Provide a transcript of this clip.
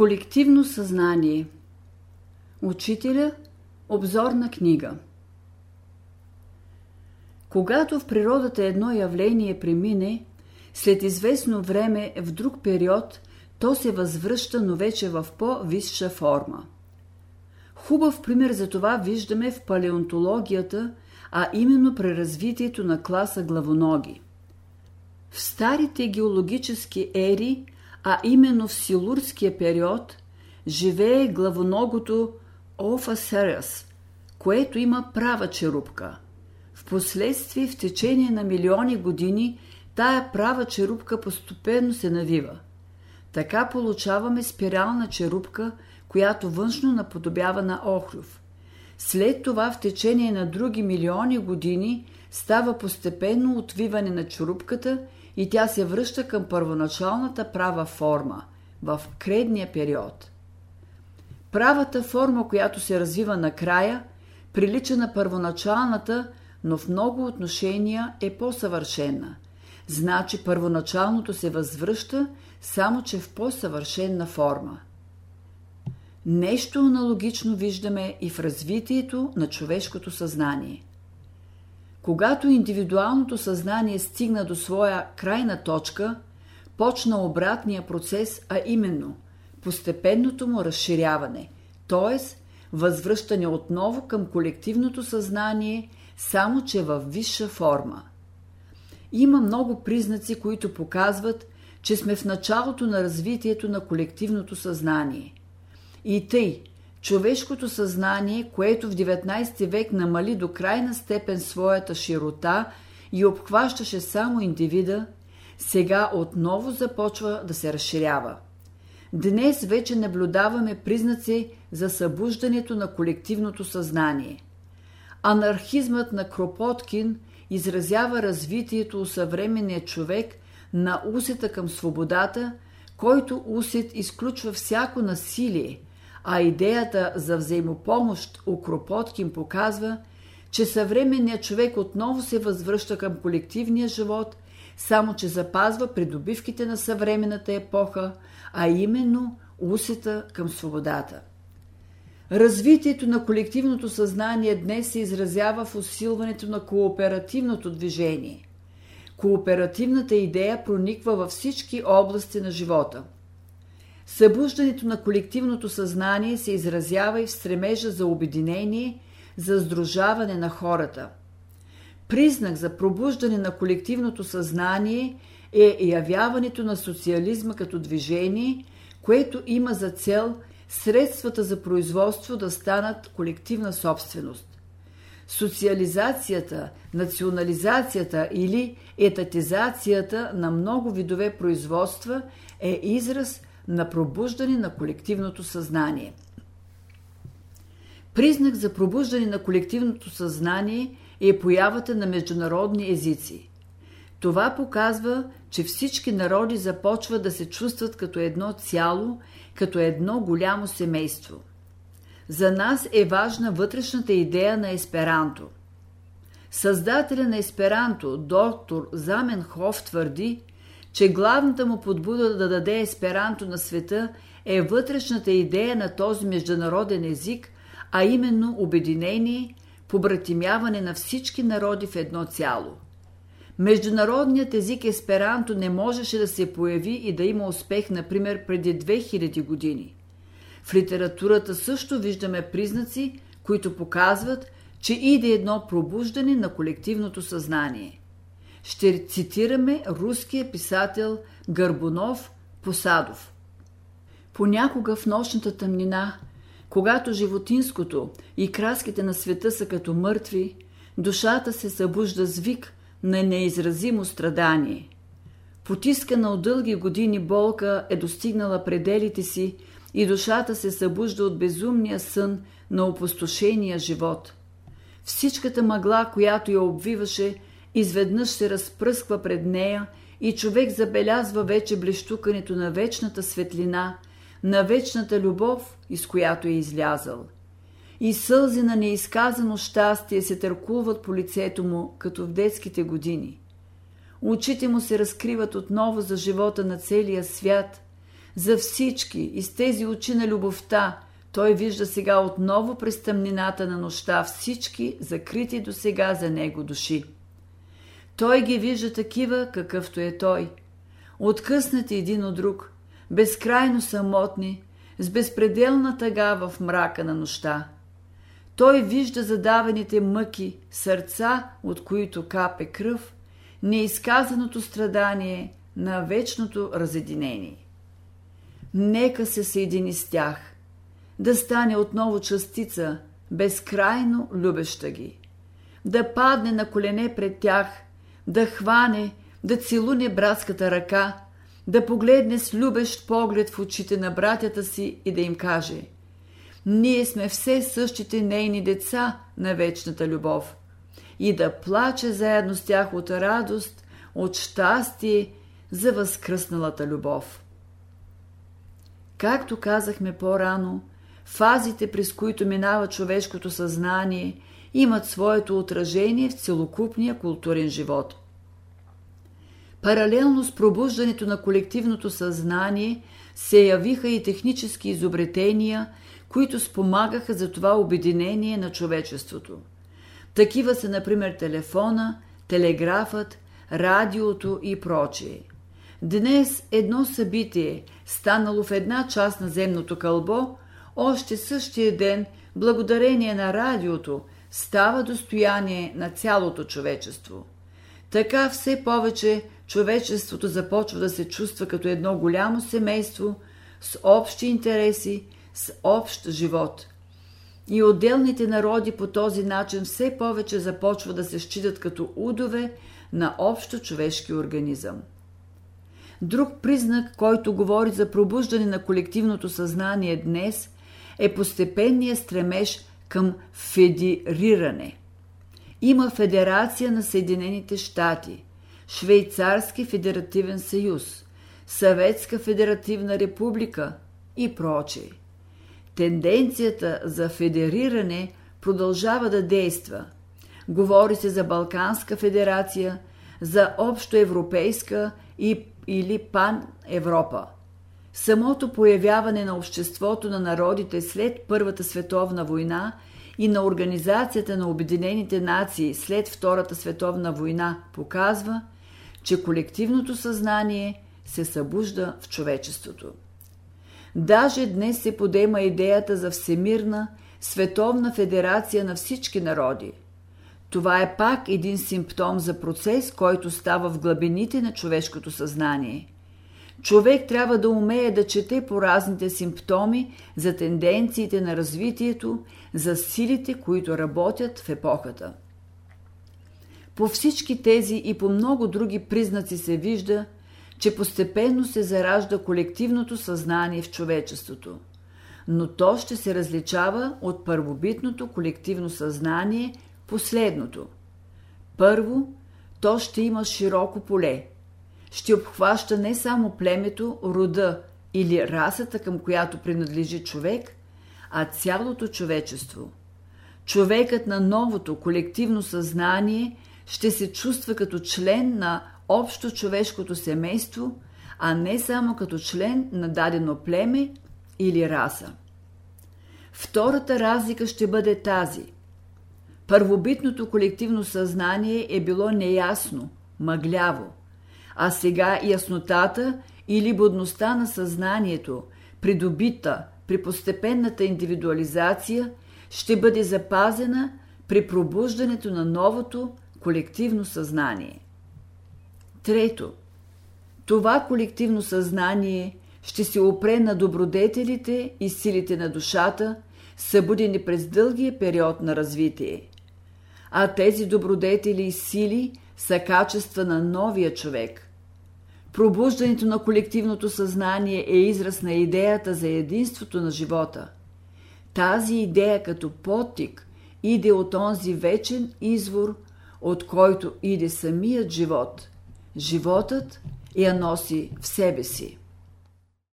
Колективно съзнание Учителя Обзорна книга Когато в природата едно явление премине, след известно време в друг период, то се възвръща, но вече в по-висша форма. Хубав пример за това виждаме в палеонтологията, а именно при развитието на класа главоноги. В старите геологически ери – а именно в силурския период, живее главоногото Офасерас, което има права черупка. Впоследствие, в течение на милиони години, тая права черупка постепенно се навива. Така получаваме спирална черупка, която външно наподобява на охлюв. След това, в течение на други милиони години, става постепенно отвиване на черупката – и тя се връща към първоначалната права форма в кредния период. Правата форма, която се развива накрая, прилича на първоначалната, но в много отношения е по-съвършена. Значи първоначалното се възвръща, само че в по-съвършенна форма. Нещо аналогично виждаме и в развитието на човешкото съзнание – когато индивидуалното съзнание стигна до своя крайна точка, почна обратния процес, а именно постепенното му разширяване, т.е. възвръщане отново към колективното съзнание, само че във висша форма. Има много признаци, които показват, че сме в началото на развитието на колективното съзнание. И тъй, Човешкото съзнание, което в 19 век намали до крайна степен своята широта и обхващаше само индивида, сега отново започва да се разширява. Днес вече наблюдаваме признаци за събуждането на колективното съзнание. Анархизмът на Кропоткин изразява развитието у съвременния човек на усета към свободата, който усет изключва всяко насилие – а идеята за взаимопомощ у Кропоткин показва, че съвременният човек отново се възвръща към колективния живот, само че запазва придобивките на съвременната епоха, а именно усета към свободата. Развитието на колективното съзнание днес се изразява в усилването на кооперативното движение. Кооперативната идея прониква във всички области на живота – Събуждането на колективното съзнание се изразява и в стремежа за обединение, за сдружаване на хората. Признак за пробуждане на колективното съзнание е явяването на социализма като движение, което има за цел средствата за производство да станат колективна собственост. Социализацията, национализацията или етатизацията на много видове производства е израз на пробуждане на колективното съзнание. Признак за пробуждане на колективното съзнание е появата на международни езици. Това показва, че всички народи започват да се чувстват като едно цяло, като едно голямо семейство. За нас е важна вътрешната идея на есперанто. Създателя на есперанто, доктор Заменхоф, твърди, че главната му подбуда да даде есперанто на света е вътрешната идея на този международен език, а именно обединение, побратимяване на всички народи в едно цяло. Международният език есперанто не можеше да се появи и да има успех, например, преди 2000 години. В литературата също виждаме признаци, които показват, че иде едно пробуждане на колективното съзнание ще цитираме руския писател Гърбунов Посадов. Понякога в нощната тъмнина, когато животинското и краските на света са като мъртви, душата се събужда с вик на неизразимо страдание. Потискана от дълги години болка е достигнала пределите си и душата се събужда от безумния сън на опустошения живот. Всичката мъгла, която я обвиваше, изведнъж се разпръсква пред нея и човек забелязва вече блещукането на вечната светлина, на вечната любов, из която е излязъл. И сълзи на неизказано щастие се търкуват по лицето му, като в детските години. Очите му се разкриват отново за живота на целия свят, За всички, из тези очи на любовта, той вижда сега отново през тъмнината на нощта всички, закрити до сега за него души. Той ги вижда такива, какъвто е той. Откъснати един от друг, безкрайно самотни, с безпределна тъга в мрака на нощта. Той вижда задаваните мъки, сърца, от които капе кръв, неизказаното страдание на вечното разединение. Нека се съедини с тях, да стане отново частица, безкрайно любеща ги, да падне на колене пред тях, да хване, да целуне братската ръка, да погледне с любещ поглед в очите на братята си и да им каже – ние сме все същите нейни деца на вечната любов. И да плаче заедно с тях от радост, от щастие за възкръсналата любов. Както казахме по-рано, фазите, през които минава човешкото съзнание, имат своето отражение в целокупния културен живот. Паралелно с пробуждането на колективното съзнание се явиха и технически изобретения – които спомагаха за това обединение на човечеството. Такива са, например, телефона, телеграфът, радиото и прочие. Днес едно събитие, станало в една част на земното кълбо, още същия ден, благодарение на радиото, става достояние на цялото човечество. Така все повече човечеството започва да се чувства като едно голямо семейство с общи интереси, с общ живот. И отделните народи по този начин все повече започва да се считат като удове на общо човешки организъм. Друг признак, който говори за пробуждане на колективното съзнание днес, е постепенния стремеж към федериране. Има Федерация на Съединените щати, Швейцарски федеративен съюз, Съветска федеративна република и прочее. Тенденцията за федериране продължава да действа. Говори се за Балканска федерация, за общоевропейска и, или пан-Европа. Самото появяване на обществото на народите след Първата световна война и на Организацията на Обединените нации след Втората световна война показва, че колективното съзнание се събужда в човечеството. Даже днес се подема идеята за всемирна, световна федерация на всички народи. Това е пак един симптом за процес, който става в глъбините на човешкото съзнание. Човек трябва да умее да чете по разните симптоми за тенденциите на развитието, за силите, които работят в епохата. По всички тези и по много други признаци се вижда – че постепенно се заражда колективното съзнание в човечеството. Но то ще се различава от първобитното колективно съзнание последното. Първо, то ще има широко поле. Ще обхваща не само племето, рода или расата, към която принадлежи човек, а цялото човечество. Човекът на новото колективно съзнание ще се чувства като член на общо човешкото семейство, а не само като член на дадено племе или раса. Втората разлика ще бъде тази. Първобитното колективно съзнание е било неясно, мъгляво, а сега яснотата или будността на съзнанието, придобита при постепенната индивидуализация, ще бъде запазена при пробуждането на новото колективно съзнание. Трето, това колективно съзнание ще се опре на добродетелите и силите на душата, събудени през дългия период на развитие. А тези добродетели и сили са качества на новия човек. Пробуждането на колективното съзнание е израз на идеята за единството на живота. Тази идея като потик иде от онзи вечен извор, от който иде самият живот – Животът я носи в себе си.